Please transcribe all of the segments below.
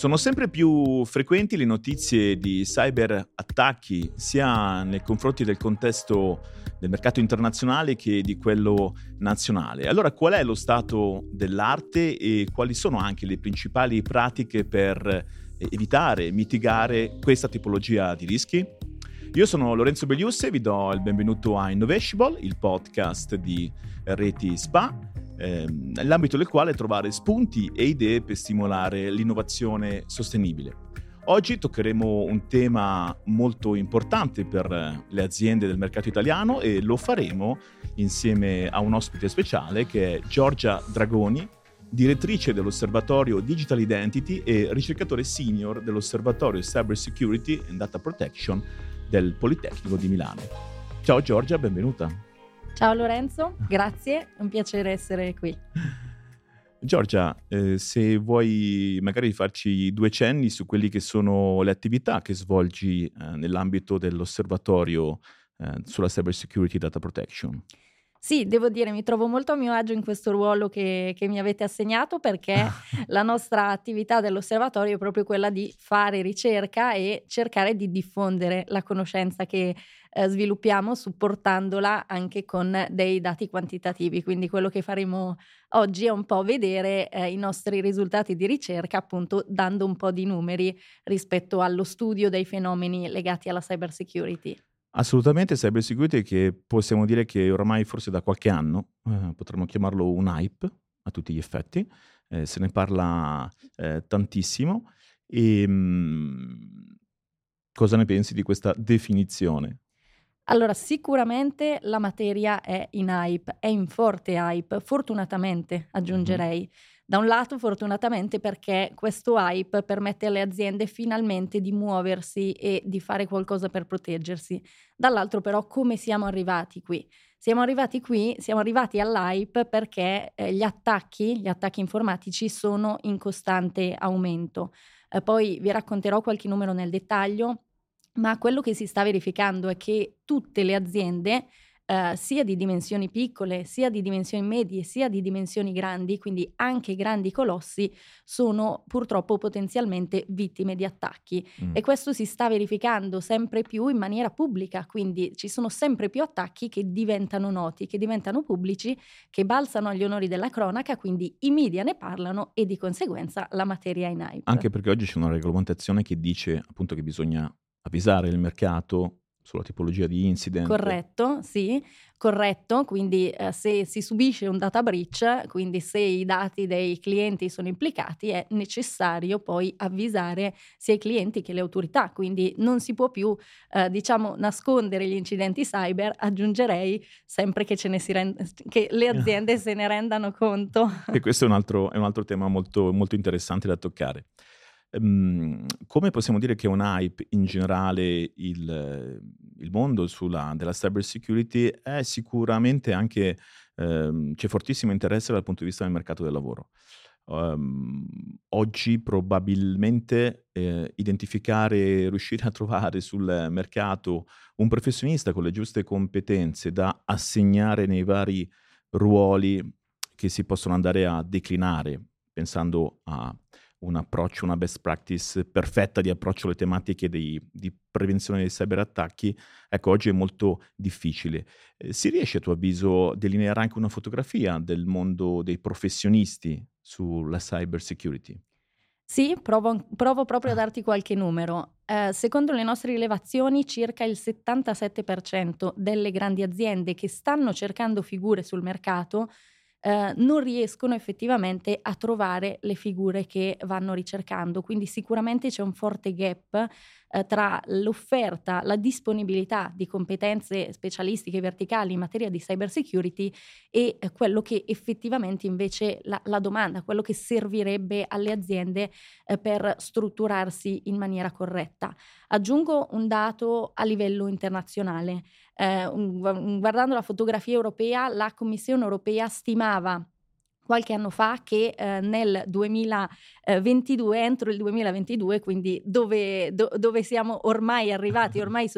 Sono sempre più frequenti le notizie di cyberattacchi sia nei confronti del contesto del mercato internazionale che di quello nazionale. Allora qual è lo stato dell'arte e quali sono anche le principali pratiche per evitare, mitigare questa tipologia di rischi? Io sono Lorenzo Bellius e vi do il benvenuto a Innovatible, il podcast di Reti Spa ehm, nell'ambito del quale trovare spunti e idee per stimolare l'innovazione sostenibile. Oggi toccheremo un tema molto importante per le aziende del mercato italiano e lo faremo insieme a un ospite speciale che è Giorgia Dragoni, direttrice dell'Osservatorio Digital Identity e ricercatore senior dell'Osservatorio Cyber Security and Data Protection del Politecnico di Milano. Ciao Giorgia, benvenuta. Ciao Lorenzo, grazie, è un piacere essere qui. Giorgia, eh, se vuoi magari farci due cenni su quelle che sono le attività che svolgi eh, nell'ambito dell'osservatorio eh, sulla cyber security data protection. Sì, devo dire, mi trovo molto a mio agio in questo ruolo che, che mi avete assegnato perché la nostra attività dell'osservatorio è proprio quella di fare ricerca e cercare di diffondere la conoscenza che eh, sviluppiamo supportandola anche con dei dati quantitativi. Quindi quello che faremo oggi è un po' vedere eh, i nostri risultati di ricerca, appunto dando un po' di numeri rispetto allo studio dei fenomeni legati alla cyber security. Assolutamente cyber security che possiamo dire che ormai forse da qualche anno, eh, potremmo chiamarlo un hype a tutti gli effetti, eh, se ne parla eh, tantissimo. E, mh, mm, cosa ne pensi di questa definizione? Allora, sicuramente la materia è in hype, è in forte hype, fortunatamente aggiungerei. Da un lato, fortunatamente, perché questo hype permette alle aziende finalmente di muoversi e di fare qualcosa per proteggersi. Dall'altro, però, come siamo arrivati qui? Siamo arrivati qui, siamo arrivati all'hype perché eh, gli attacchi, gli attacchi informatici sono in costante aumento. Eh, poi vi racconterò qualche numero nel dettaglio ma quello che si sta verificando è che tutte le aziende, eh, sia di dimensioni piccole, sia di dimensioni medie, sia di dimensioni grandi, quindi anche grandi colossi, sono purtroppo potenzialmente vittime di attacchi. Mm. E questo si sta verificando sempre più in maniera pubblica, quindi ci sono sempre più attacchi che diventano noti, che diventano pubblici, che balzano agli onori della cronaca, quindi i media ne parlano e di conseguenza la materia è in hype. Anche perché oggi c'è una regolamentazione che dice appunto che bisogna avvisare il mercato sulla tipologia di incident. Corretto, sì, corretto. Quindi eh, se si subisce un data breach, quindi se i dati dei clienti sono implicati, è necessario poi avvisare sia i clienti che le autorità. Quindi non si può più, eh, diciamo, nascondere gli incidenti cyber, aggiungerei sempre che, rend- che le aziende se ne rendano conto. E questo è un altro, è un altro tema molto, molto interessante da toccare. Um, come possiamo dire che un hype in generale il, il mondo sulla, della cyber security è sicuramente anche um, c'è fortissimo interesse dal punto di vista del mercato del lavoro. Um, oggi probabilmente eh, identificare, riuscire a trovare sul mercato un professionista con le giuste competenze da assegnare nei vari ruoli che si possono andare a declinare, pensando a un approccio, una best practice perfetta di approccio alle tematiche di, di prevenzione dei cyberattacchi, ecco, oggi è molto difficile. Eh, si riesce a tuo avviso a delineare anche una fotografia del mondo dei professionisti sulla cyber security? Sì, provo, provo proprio a ah. darti qualche numero. Eh, secondo le nostre rilevazioni, circa il 77% delle grandi aziende che stanno cercando figure sul mercato eh, non riescono effettivamente a trovare le figure che vanno ricercando. Quindi sicuramente c'è un forte gap eh, tra l'offerta, la disponibilità di competenze specialistiche verticali in materia di cyber security e eh, quello che effettivamente invece la, la, domanda, quello che servirebbe alle aziende per strutturarsi in maniera corretta. Aggiungo un dato a livello internazionale. Eh, guardando la fotografia europea, la Commissione europea stimava qualche anno fa che eh, nel 2022, entro il 2022, quindi dove, do, dove siamo ormai arrivati, ormai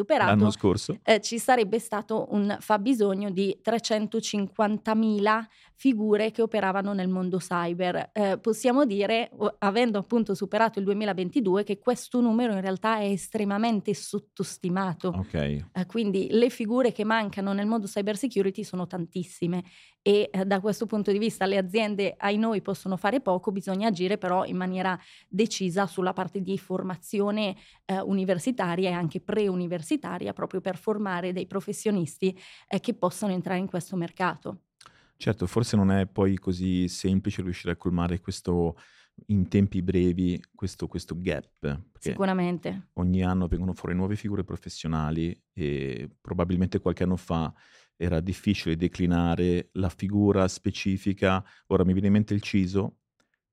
scorso, eh, ci sarebbe stato un fabbisogno di 350.000 figure che operavano nel mondo cyber. Eh, possiamo dire, avendo appunto superato il 2022, che questo numero in realtà è estremamente sottostimato. Okay. Eh, quindi le figure che mancano nel mondo cyber security sono tantissime e eh, da questo punto di vista le aziende ai noi possono fare poco, bisogna agire però in maniera decisa sulla parte di formazione eh, universitaria e anche preuniversitaria proprio per formare dei professionisti eh, che possano entrare in questo mercato. Certo, forse non è poi così semplice riuscire a colmare questo in tempi brevi questo, questo gap. Sicuramente. Ogni anno vengono fuori nuove figure professionali e probabilmente qualche anno fa era difficile declinare la figura specifica. Ora mi viene in mente il CISO,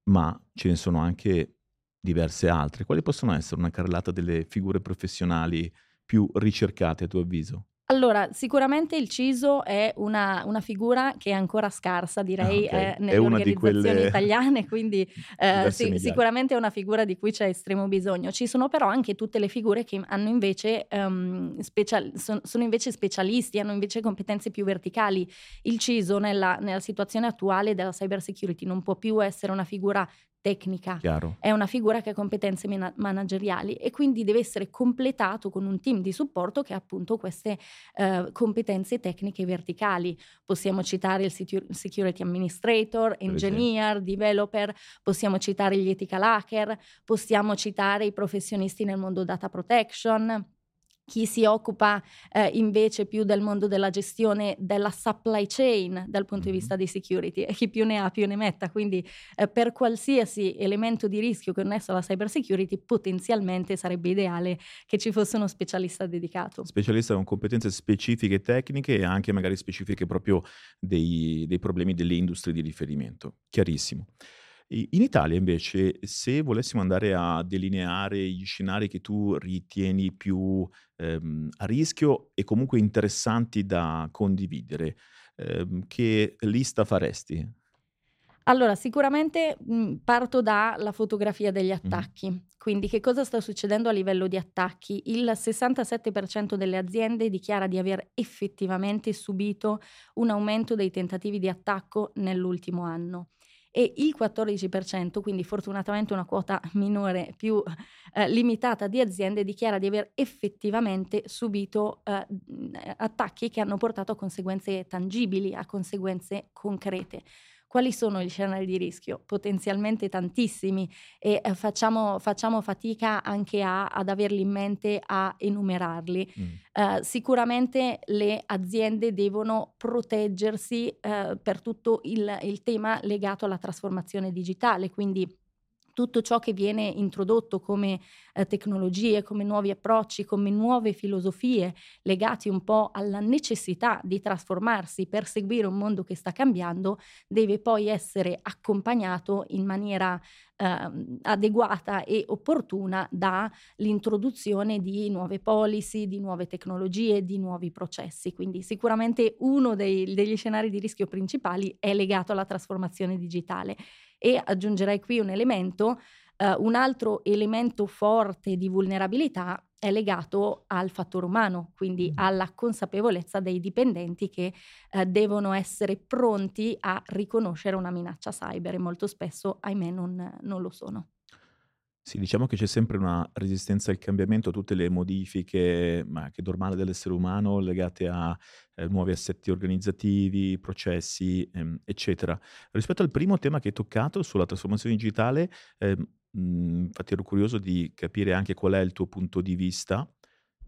ma ce ne sono anche diverse altre. Quali possono essere una carrellata delle figure professionali più ricercate a tuo avviso? Allora, sicuramente il CISO è una, una figura che è ancora scarsa, direi, ah, okay. eh, nelle organizzazioni quelle... italiane, quindi eh, sì, sicuramente è una figura di cui c'è estremo bisogno. Ci sono però anche tutte le figure che hanno invece, um, special, son, sono invece specialisti, hanno invece competenze più verticali. Il CISO nella, nella situazione attuale della cyber security non può più essere una figura tecnica, Chiaro. è una figura che ha competenze man- manageriali e quindi deve essere completato con un team di supporto che ha appunto queste uh, competenze tecniche verticali. Possiamo citare il security administrator, engineer, developer, possiamo citare gli ethical hacker, possiamo citare i professionisti nel mondo data protection chi si occupa eh, invece più del mondo della gestione della supply chain dal punto di vista di security e chi più ne ha più ne metta, quindi eh, per qualsiasi elemento di rischio connesso alla cyber security potenzialmente sarebbe ideale che ci fosse uno specialista dedicato. Specialista con competenze specifiche tecniche e anche magari specifiche proprio dei, dei problemi delle industrie di riferimento. Chiarissimo. In Italia invece, se volessimo andare a delineare gli scenari che tu ritieni più ehm, a rischio e comunque interessanti da condividere, ehm, che lista faresti? Allora, sicuramente mh, mhmm, parto dalla fotografia degli attacchi. Mm. Quindi che cosa sta succedendo a livello di attacchi? Il 67% delle aziende dichiara di aver effettivamente subito un aumento dei tentativi di attacco nell'ultimo anno e il 14%, quindi fortunatamente una quota minore più eh, limitata di aziende, dichiara di aver effettivamente subito eh, attacchi che hanno portato a conseguenze tangibili, a conseguenze concrete. Quali sono gli scenari di rischio? Potenzialmente tantissimi e eh, facciamo, facciamo, fatica anche a, ad averli in mente, a enumerarli. Mm. Uh, sicuramente le aziende devono proteggersi uh, per tutto il, il tema legato alla trasformazione digitale, quindi tutto ciò che viene introdotto come eh, tecnologie, come nuovi approcci, come nuove filosofie legati un po' alla necessità di trasformarsi per seguire un mondo che sta cambiando, deve poi essere accompagnato in maniera eh, adeguata e opportuna dall'introduzione di nuove policy, di nuove tecnologie, di nuovi processi. Quindi sicuramente uno dei, degli scenari di rischio principali è legato alla trasformazione digitale e aggiungerei qui un elemento, eh, un altro elemento forte di vulnerabilità è legato al fattore umano, quindi alla consapevolezza dei dipendenti che eh, devono essere pronti a riconoscere una minaccia cyber e molto spesso, ahimè, non, non lo sono. Sì, diciamo che c'è sempre una resistenza al cambiamento, a tutte le modifiche, ma che è normale dell'essere umano, legate a eh, nuovi assetti organizzativi, processi, ehm, eccetera. Rispetto al primo tema che hai toccato sulla trasformazione digitale, eh, mh, infatti ero curioso di capire anche qual è il tuo punto di vista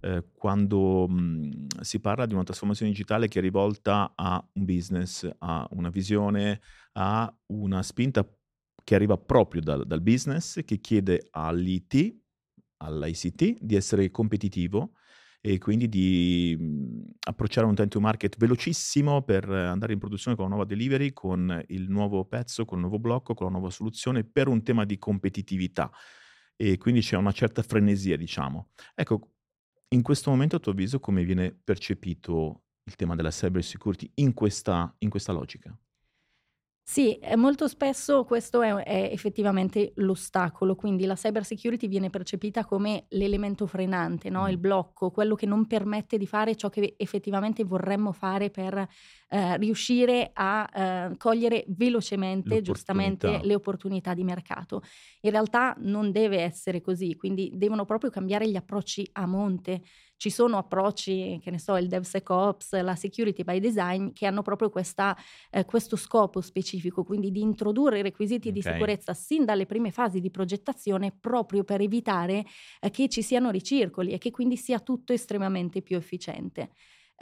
eh, quando mh, si parla di una trasformazione digitale che è rivolta a un business, a una visione, a una spinta che arriva proprio dal, dal business, che chiede all'IT, all'ICT, di essere competitivo e quindi di mh, approcciare un time to market velocissimo per andare in produzione con una nuova delivery, con il nuovo pezzo, con il nuovo blocco, con la nuova soluzione per un tema di competitività. E quindi c'è una certa frenesia, diciamo. Ecco, in questo momento a tuo avviso come viene percepito il tema della cyber security in questa, in questa logica? Sì, molto spesso questo è, è, effettivamente l'ostacolo, quindi la cyber security viene percepita come l'elemento frenante, no? il blocco, quello che non permette di fare ciò che effettivamente vorremmo fare per eh, riuscire a eh, cogliere velocemente, giustamente, le opportunità di mercato. In realtà non deve essere così, quindi devono proprio cambiare gli approcci a monte ci sono approcci, che ne so, il DevSecOps, la security by design, che hanno proprio questa, eh, questo scopo specifico, quindi di introdurre i requisiti okay. di sicurezza sin dalle prime fasi di progettazione proprio per evitare eh, che ci siano ricircoli e che quindi sia tutto estremamente più efficiente.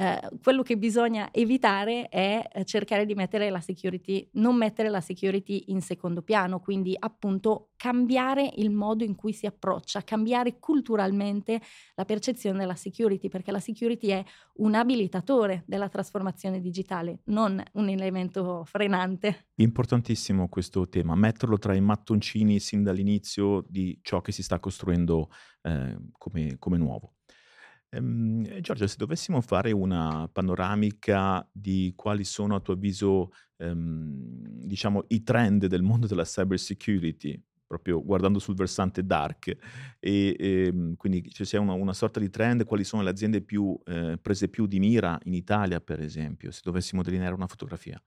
Eh, quello che bisogna evitare è eh, cercare di mettere la security, non mettere la security in secondo piano, quindi appunto cambiare il modo in cui si approccia, cambiare culturalmente la percezione della security, perché la security è un abilitatore della trasformazione digitale, non un elemento frenante. Importantissimo questo tema, metterlo tra i mattoncini sin dall'inizio di ciò che si sta costruendo eh, come, come nuovo. Ehm, Giorgia, se dovessimo fare una panoramica di quali sono a tuo avviso, ehm, diciamo, i trend del mondo della cyber security, proprio guardando sul versante dark, e, e ehm, quindi ci sia una, una, sorta di trend, quali sono le aziende più, eh, prese più di mira in Italia, per esempio, se dovessimo delineare una fotografia.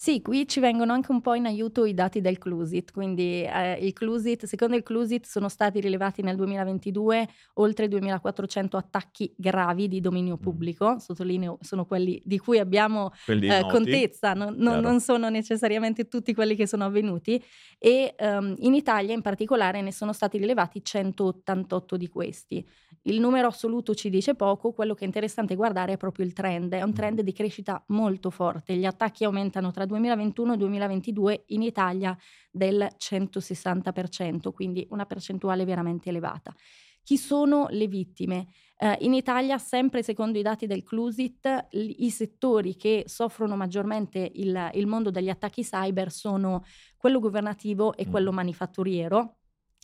Sì, qui ci vengono anche un po' in aiuto i dati del Clusit, quindi eh, il Clusit, secondo il Clusit sono stati rilevati nel 2022 oltre 2400 attacchi gravi di dominio mm. pubblico, mm. sottolineo sono quelli di cui abbiamo eh, contezza, non, non, non, sono necessariamente tutti quelli che sono avvenuti e um, in Italia in particolare ne sono stati rilevati 188 di questi. Il numero assoluto ci dice poco, quello che è interessante guardare è proprio il trend, è un mm. trend di crescita molto forte, gli attacchi aumentano tra 2021 e 2022 in Italia del 160%, quindi una percentuale veramente elevata. Chi sono le vittime? Eh, in Italia, sempre secondo i dati del Clusit, i, settori che soffrono maggiormente il, il, mondo degli attacchi cyber sono quello governativo e mm. quello manifatturiero.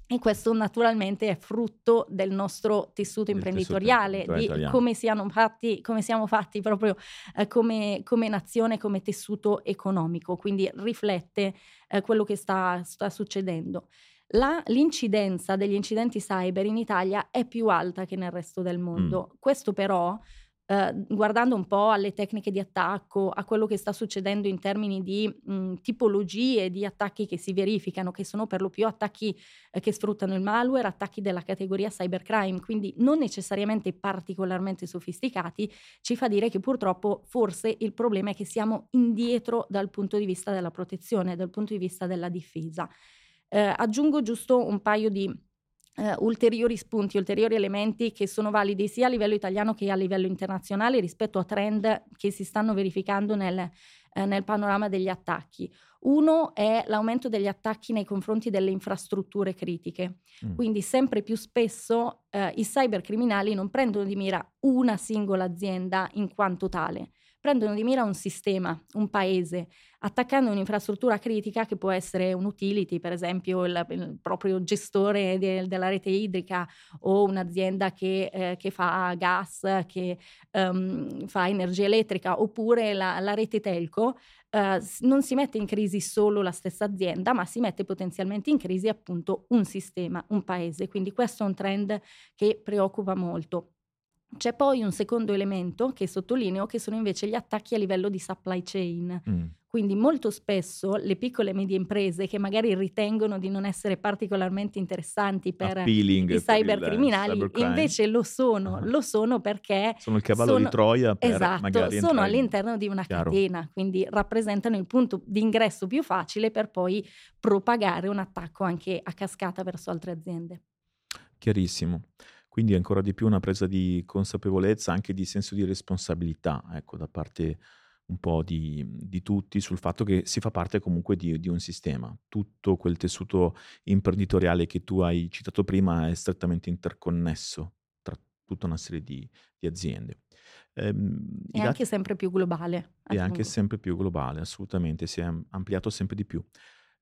E questo naturalmente è frutto del nostro tessuto imprenditoriale, tessuto di come, fatti, come, siamo fatti proprio eh, come, come, nazione, come tessuto economico, quindi riflette eh, quello che sta, sta succedendo. La, l'incidenza degli incidenti cyber in Italia è più alta che nel resto del mondo. Mm. Questo però Uh, guardando un po' alle tecniche di attacco, a quello che sta succedendo in termini di mh, tipologie di attacchi che si verificano, che sono per lo più attacchi eh, che sfruttano il malware, attacchi della categoria cybercrime, quindi non necessariamente particolarmente sofisticati, ci fa dire che purtroppo forse il problema è che siamo indietro dal punto di vista della protezione, dal punto di vista della difesa. Uh, aggiungo giusto un paio di eh, ulteriori spunti, ulteriori elementi che sono validi sia a livello italiano che a livello internazionale rispetto a trend che si stanno verificando nel, eh, nel panorama degli attacchi. Uno è l'aumento degli attacchi nei confronti delle infrastrutture critiche, mm. quindi sempre più spesso eh, i cybercriminali non prendono di mira una singola azienda in quanto tale, prendono di mira un sistema, un paese, attaccando un'infrastruttura critica che può essere un utility, per esempio il, il proprio gestore de, della rete idrica o un'azienda che, eh, che fa gas, che um, fa energia elettrica, oppure la, la rete telco. Uh, non si mette in crisi solo la stessa azienda, ma si mette potenzialmente in crisi appunto un sistema, un paese. Quindi questo è un trend che preoccupa molto. C'è poi un secondo elemento che sottolineo che sono invece gli attacchi a livello di supply chain. Mm. Quindi molto spesso le piccole e medie imprese che magari ritengono di non essere particolarmente interessanti per Appealing i cybercriminali, invece lo sono, uh-huh. lo sono perché sono il cavallo sono, di Troia per esatto, sono all'interno di una Chiaro. catena, quindi rappresentano il punto di ingresso più facile per poi propagare un attacco anche a cascata verso altre aziende. Chiarissimo. Quindi ancora di più una presa di consapevolezza, anche di senso di responsabilità, ecco, da parte un po' di, di tutti sul fatto che si fa parte comunque di, di, un sistema. Tutto quel tessuto imprenditoriale che tu hai citato prima è strettamente interconnesso tra tutta una serie di, di aziende. Ehm, è anche dati... sempre più globale. È anche sempre più globale, assolutamente, si è ampliato sempre di più.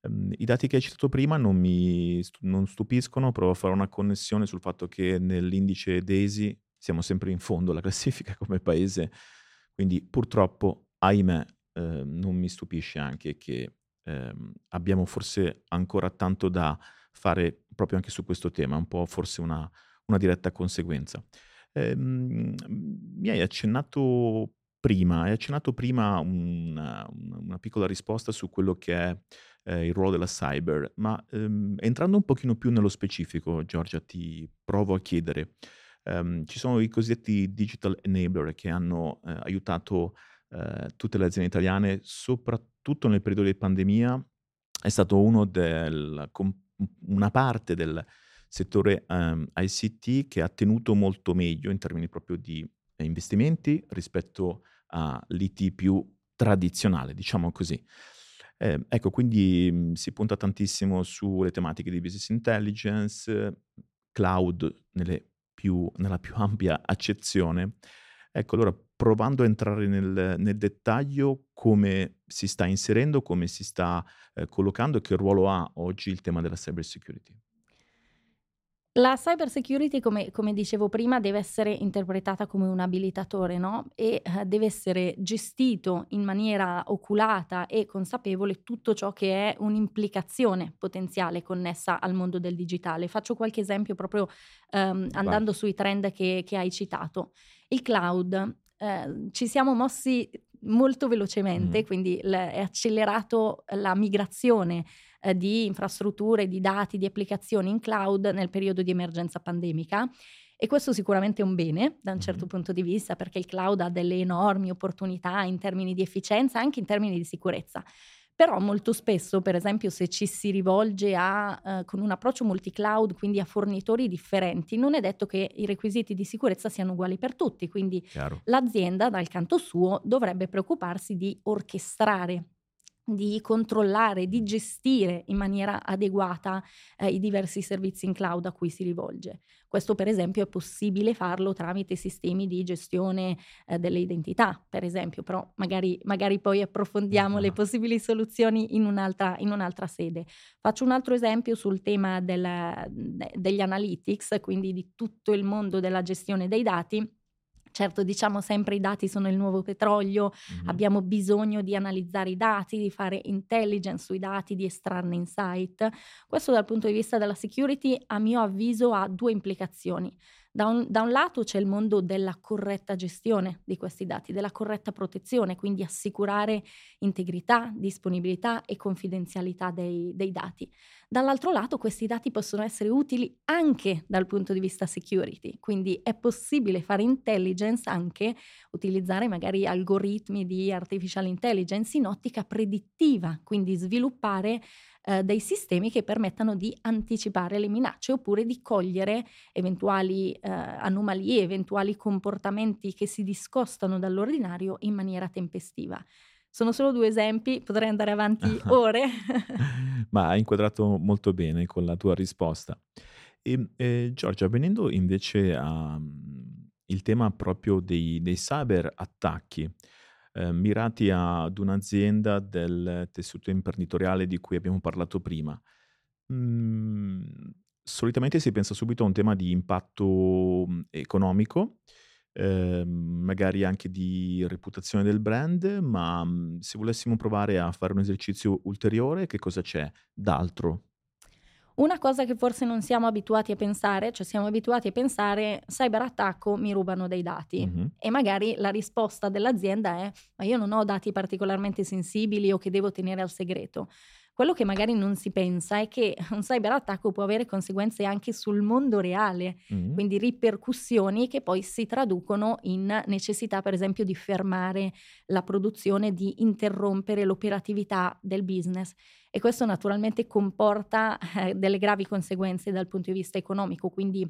Ehm, I dati che hai citato prima non mi non stupiscono, provo a fare una connessione sul fatto che nell'indice DESI siamo sempre in fondo alla classifica come paese, quindi purtroppo, ahimè, eh, non mi stupisce anche che ehm, abbiamo forse ancora tanto da fare proprio anche su questo tema, un po' forse una, una diretta conseguenza. Ehm, mi hai accennato prima, hai accennato prima una, una, piccola risposta su quello che è eh, il ruolo della cyber, ma ehm, entrando un pochino più nello specifico, Giorgia, ti provo a chiedere, ehm, ci sono i cosiddetti digital enabler che hanno eh, aiutato eh, tutte le aziende italiane, soprattutto nel periodo di pandemia, è stato uno del, una parte del settore um, ehm, ICT che ha tenuto molto meglio in termini proprio di investimenti rispetto all'IT più tradizionale, diciamo così. Eh, ecco, quindi mh, mhmm, si punta tantissimo sulle tematiche di business intelligence, cloud più, nella più ampia accezione. Ecco, allora provando a entrare nel, nel dettaglio come si sta inserendo, come si sta eh, collocando e che ruolo ha oggi il tema della cyber security. La cyber security, come, come, dicevo prima, deve essere interpretata come un abilitatore, no? E eh, deve essere gestito in maniera oculata e consapevole tutto ciò che è un'implicazione potenziale connessa al mondo del digitale. Faccio qualche esempio proprio ehm, andando sui trend che, che, hai citato. Il cloud, eh, ci siamo mossi molto velocemente, mm. quindi è accelerato la migrazione eh, di infrastrutture, di dati, di applicazioni in cloud nel periodo di emergenza pandemica. E questo sicuramente è un bene da un certo punto di vista perché il cloud ha delle enormi opportunità in termini di efficienza, anche in termini di sicurezza. Però molto spesso, per esempio, se ci si rivolge a, eh, con un approccio multi-cloud, quindi a fornitori differenti, non è detto che i requisiti di sicurezza siano uguali per tutti. Quindi Chiaro. l'azienda, dal canto suo, dovrebbe preoccuparsi di orchestrare di controllare, di gestire in maniera adeguata eh, i diversi servizi in cloud a cui si rivolge. Questo per esempio è possibile farlo tramite sistemi di gestione eh, delle identità, per esempio, però magari, magari poi approfondiamo le possibili soluzioni in un'altra, in un'altra, sede. Faccio un altro esempio sul tema del, de, degli analytics, quindi di tutto il mondo della gestione dei dati Certo, diciamo sempre i dati sono il nuovo petrolio, mm-hmm. abbiamo bisogno di analizzare i dati, di fare intelligence sui dati, di estrarne insight. Questo dal punto di vista della security, a mio avviso, ha due implicazioni. Da un, da un, lato c'è il mondo della corretta gestione di questi dati, della corretta protezione, quindi assicurare integrità, disponibilità e confidenzialità dei, dei dati. Dall'altro lato questi dati possono essere utili anche dal punto di vista security, quindi è possibile fare intelligence anche utilizzare magari algoritmi di artificial intelligence in ottica predittiva, quindi sviluppare eh, dei sistemi che permettano di anticipare le minacce oppure di cogliere eventuali eh, anomalie, eventuali comportamenti che si discostano dall'ordinario in maniera tempestiva. Sono solo due esempi, potrei andare avanti ore. Ma hai inquadrato molto bene con la tua risposta. E, eh, Giorgia, venendo invece al mm, tema proprio dei, dei cyber attacchi, eh, mirati ad un'azienda del tessuto imprenditoriale di cui abbiamo parlato prima. Mm, solitamente si pensa subito a un tema di impatto mm, economico, eh, magari anche di reputazione del brand, ma mm, se volessimo provare a fare un esercizio ulteriore, che cosa c'è d'altro una cosa che forse non siamo abituati a pensare, cioè siamo abituati a pensare cyberattacco mi rubano dei dati mm-hmm. e magari la risposta dell'azienda è ma io non ho dati particolarmente sensibili o che devo tenere al segreto. Quello che magari non si pensa è che un cyberattacco può avere conseguenze anche sul mondo reale, mm. quindi ripercussioni che poi si traducono in necessità, per esempio, di fermare la produzione, di interrompere l'operatività del business. E questo naturalmente comporta eh, delle gravi conseguenze dal punto di vista economico, quindi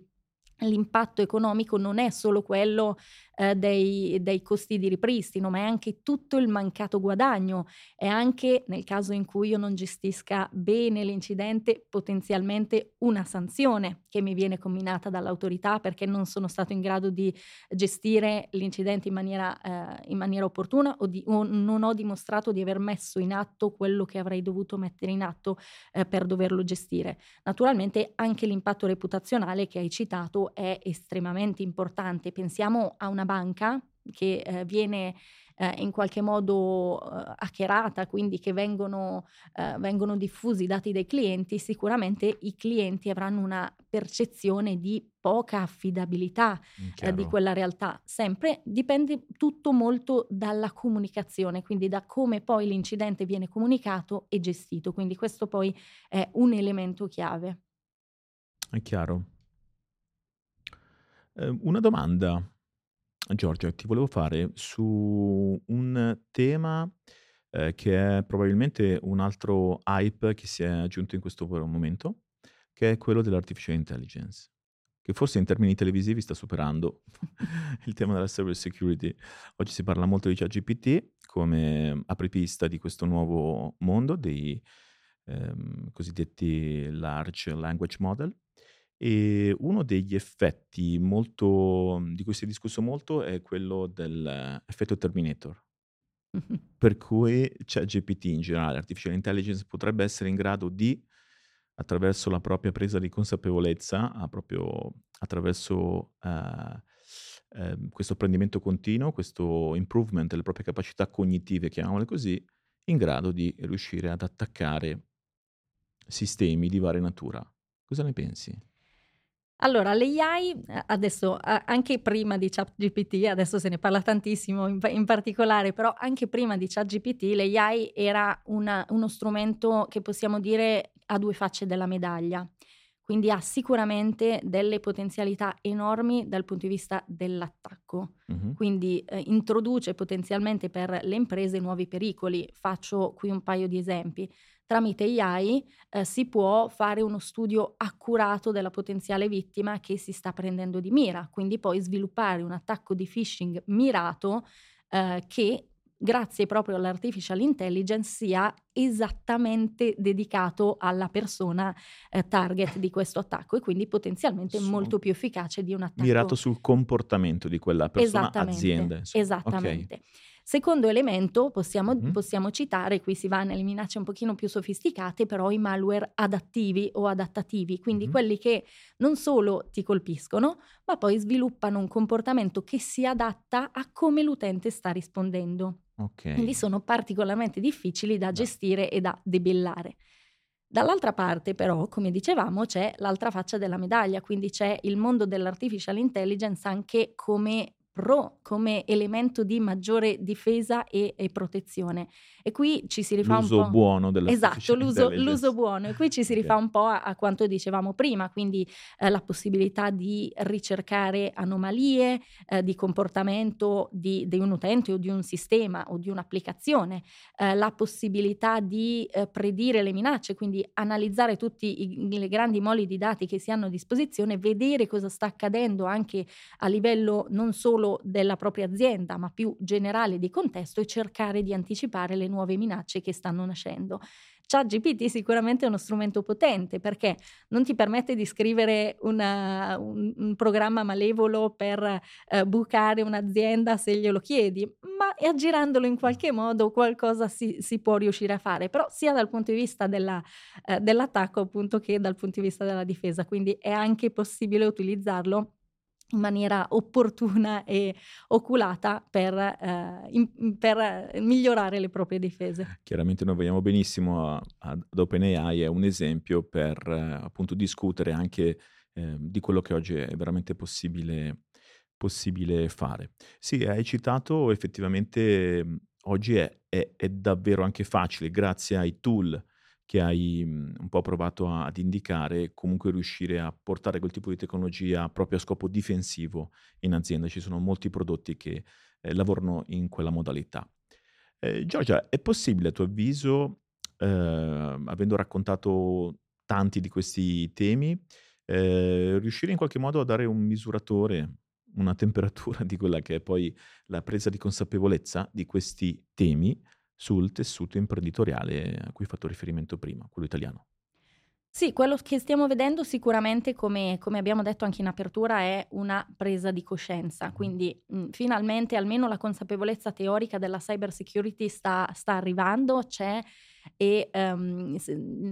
l'impatto economico non è solo quello eh, dei, dei, costi di ripristino, ma è anche tutto il mancato guadagno e anche nel caso in cui io non gestisca bene l'incidente, potenzialmente una sanzione che mi viene combinata dall'autorità perché non sono stato in grado di gestire l'incidente in maniera, eh, in maniera opportuna o, di, o, non ho dimostrato di aver messo in atto quello che avrei dovuto mettere in atto eh, per doverlo gestire. Naturalmente anche l'impatto reputazionale che hai citato è estremamente importante. Pensiamo a una banca che eh, viene eh, in qualche modo eh, hackerata, quindi che vengono, eh, vengono diffusi i dati dei clienti, sicuramente i clienti avranno una percezione di poca affidabilità eh, di quella realtà. Sempre dipende tutto molto dalla comunicazione, quindi da come poi l'incidente viene comunicato e gestito. Quindi questo poi è un elemento chiave. È chiaro. Eh, una domanda, Giorgia, ti volevo fare su un tema eh, che è probabilmente un altro hype che si è aggiunto in questo momento, che è quello dell'artificial intelligence, che forse in termini televisivi sta superando il tema della cyber security. Oggi si parla molto di ChatGPT come apripista di questo nuovo mondo dei ehm, cosiddetti large language model e uno degli effetti molto, di cui si è discusso molto è quello dell'effetto Terminator. Per cui ChatGPT in generale, artificial intelligence, potrebbe essere in grado di, attraverso la propria presa di consapevolezza, proprio attraverso uh, uh, questo apprendimento continuo, questo improvement delle proprie capacità cognitive, chiamiamole così, in grado di riuscire ad attaccare sistemi di varia natura. Cosa ne pensi? Allora, l'AI, eh, adesso anche prima di ChatGPT, adesso se ne parla tantissimo in, in particolare, però anche prima di ChatGPT l'AI era una, uno strumento che possiamo dire a due facce della medaglia. Quindi ha sicuramente delle potenzialità enormi dal punto di vista dell'attacco. Uh-huh. Quindi eh, introduce potenzialmente per le imprese nuovi pericoli. Faccio qui un paio di esempi tramite AI eh, si può fare uno studio accurato della potenziale vittima che si sta prendendo di mira, quindi poi sviluppare un attacco di phishing mirato eh, che grazie proprio all'artificial intelligence sia esattamente dedicato alla persona eh, target di questo attacco e quindi potenzialmente Su. molto più efficace di un attacco mirato sul comportamento di quella persona esattamente, azienda insomma. esattamente okay. Secondo elemento possiamo, mm-hmm. possiamo, citare, qui si va nelle minacce un pochino più sofisticate, però i malware adattivi o adattativi, quindi mm-hmm. quelli che non solo ti colpiscono, ma poi sviluppano un comportamento che si adatta a come l'utente sta rispondendo. Okay. Quindi sono particolarmente difficili da gestire e da debellare. Dall'altra parte però, come dicevamo, c'è l'altra faccia della medaglia, quindi c'è il mondo dell'artificial intelligence anche come pro come elemento di maggiore difesa e, e, protezione. E qui ci si rifà l'uso un po'... buono della Esatto, l'uso, l'uso, buono. E qui ci si rifà un po' a, a quanto dicevamo prima, quindi eh, la possibilità di ricercare anomalie eh, di comportamento di, di, un utente o di un sistema o di un'applicazione, eh, la possibilità di eh, predire le minacce, quindi analizzare tutti i, le grandi moli di dati che si hanno a disposizione, vedere cosa sta accadendo anche a livello non solo solo della propria azienda, ma più generale di contesto e cercare di anticipare le nuove minacce che stanno nascendo. ChatGPT sicuramente è uno strumento potente perché non ti permette di scrivere una, un, un, programma malevolo per eh, bucare un'azienda se glielo chiedi, ma aggirandolo in qualche modo qualcosa si, si può riuscire a fare, però sia dal punto di vista della, eh, dell'attacco appunto che dal punto di vista della difesa, quindi è anche possibile utilizzarlo in maniera opportuna e oculata per, eh, in, per, migliorare le proprie difese. Chiaramente noi vediamo benissimo ad OpenAI, è un esempio per eh, appunto discutere anche eh, di quello che oggi è veramente possibile, possibile fare. Sì, hai citato effettivamente oggi è, è, è davvero anche facile, grazie ai tool che hai mhmm, un po' provato ad indicare, comunque riuscire a portare quel tipo di tecnologia proprio a scopo difensivo in azienda. Ci sono molti prodotti che eh, lavorano in quella modalità. Eh, Giorgia, è possibile a tuo avviso, eh, avendo raccontato tanti di questi temi, eh, riuscire in qualche modo a dare un misuratore, una temperatura di quella che è poi la presa di consapevolezza di questi temi sul tessuto imprenditoriale a cui hai fatto riferimento prima, quello italiano. Sì, quello che stiamo vedendo sicuramente, come, come, abbiamo detto anche in apertura, è una presa di coscienza. Quindi mh, finalmente almeno la consapevolezza teorica della cyber security sta, sta arrivando, c'è e um,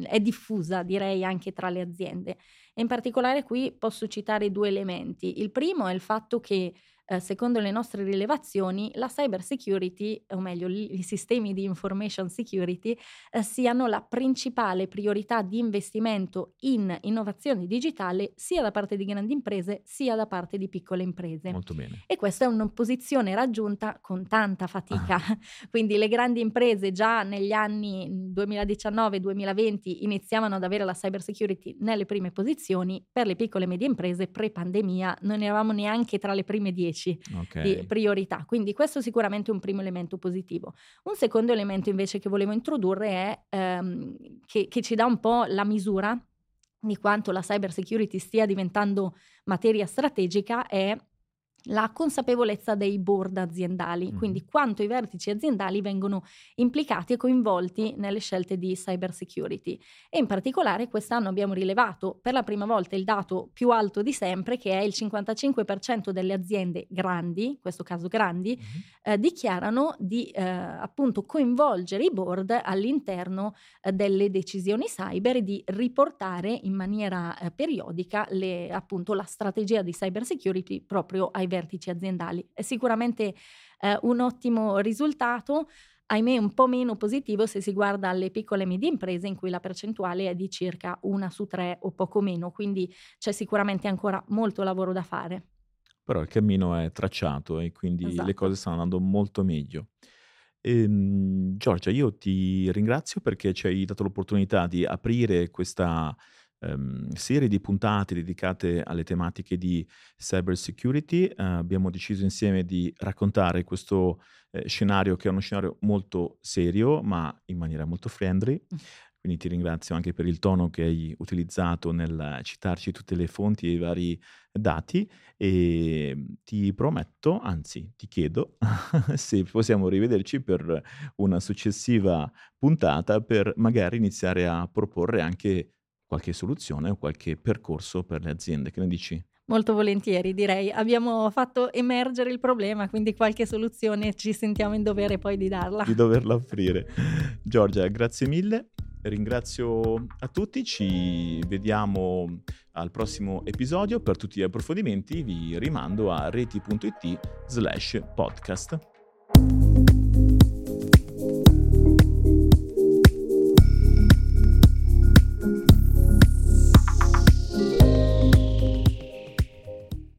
è diffusa, direi, anche tra le aziende. E in particolare qui posso citare due elementi. Il primo è il fatto che eh, secondo le nostre rilevazioni, la cyber security, o meglio i sistemi di information security, eh, siano la principale priorità di investimento in innovazione digitale sia da parte di grandi imprese sia da parte di piccole imprese. Molto bene. E questa è una posizione raggiunta con tanta fatica. Ah. Quindi le grandi imprese già negli anni 2019-2020 iniziavano ad avere la cyber security nelle prime posizioni, per le piccole e medie imprese pre-pandemia non eravamo neanche tra le prime dieci 10 okay. di priorità. Quindi questo è sicuramente un primo elemento positivo. Un secondo elemento invece che volevo introdurre è ehm, che, che ci dà un po' la misura di quanto la cyber security stia diventando materia strategica è la consapevolezza dei board aziendali, mm. quindi quanto i vertici aziendali vengono implicati e coinvolti nelle scelte di cyber security. E in particolare quest'anno abbiamo rilevato per la prima volta il dato più alto di sempre, che è il 55% delle aziende grandi, in questo caso grandi, mm. eh, dichiarano di eh, appunto coinvolgere i board all'interno eh, delle decisioni cyber e di riportare in maniera eh, periodica le, appunto la strategia di cyber security proprio ai vertici aziendali. È sicuramente eh, un ottimo risultato, ahimè un po' meno positivo se si guarda alle piccole e medie imprese in cui la percentuale è di circa una su tre o poco meno, quindi c'è sicuramente ancora molto lavoro da fare. Però il cammino è tracciato e quindi esatto. le cose stanno andando molto meglio. Ehm, Giorgia, io ti ringrazio perché ci hai dato l'opportunità di aprire questa ehm, serie di puntate dedicate alle tematiche di cyber security. Eh, abbiamo deciso insieme di raccontare questo eh, scenario che è uno scenario molto serio, ma in maniera molto friendly. Mm. Quindi ti ringrazio anche per il tono che hai utilizzato nel citarci tutte le fonti e i vari dati e ti prometto, anzi ti chiedo se possiamo rivederci per una successiva puntata per magari iniziare a proporre anche qualche soluzione o qualche percorso per le aziende. Che ne dici? Molto volentieri, direi. Abbiamo fatto emergere il problema, quindi qualche soluzione ci sentiamo in dovere poi di darla. Di doverla offrire. Giorgia, grazie mille. Ringrazio a tutti, ci vediamo al prossimo episodio. Per tutti gli approfondimenti vi rimando a reti.it slash podcast.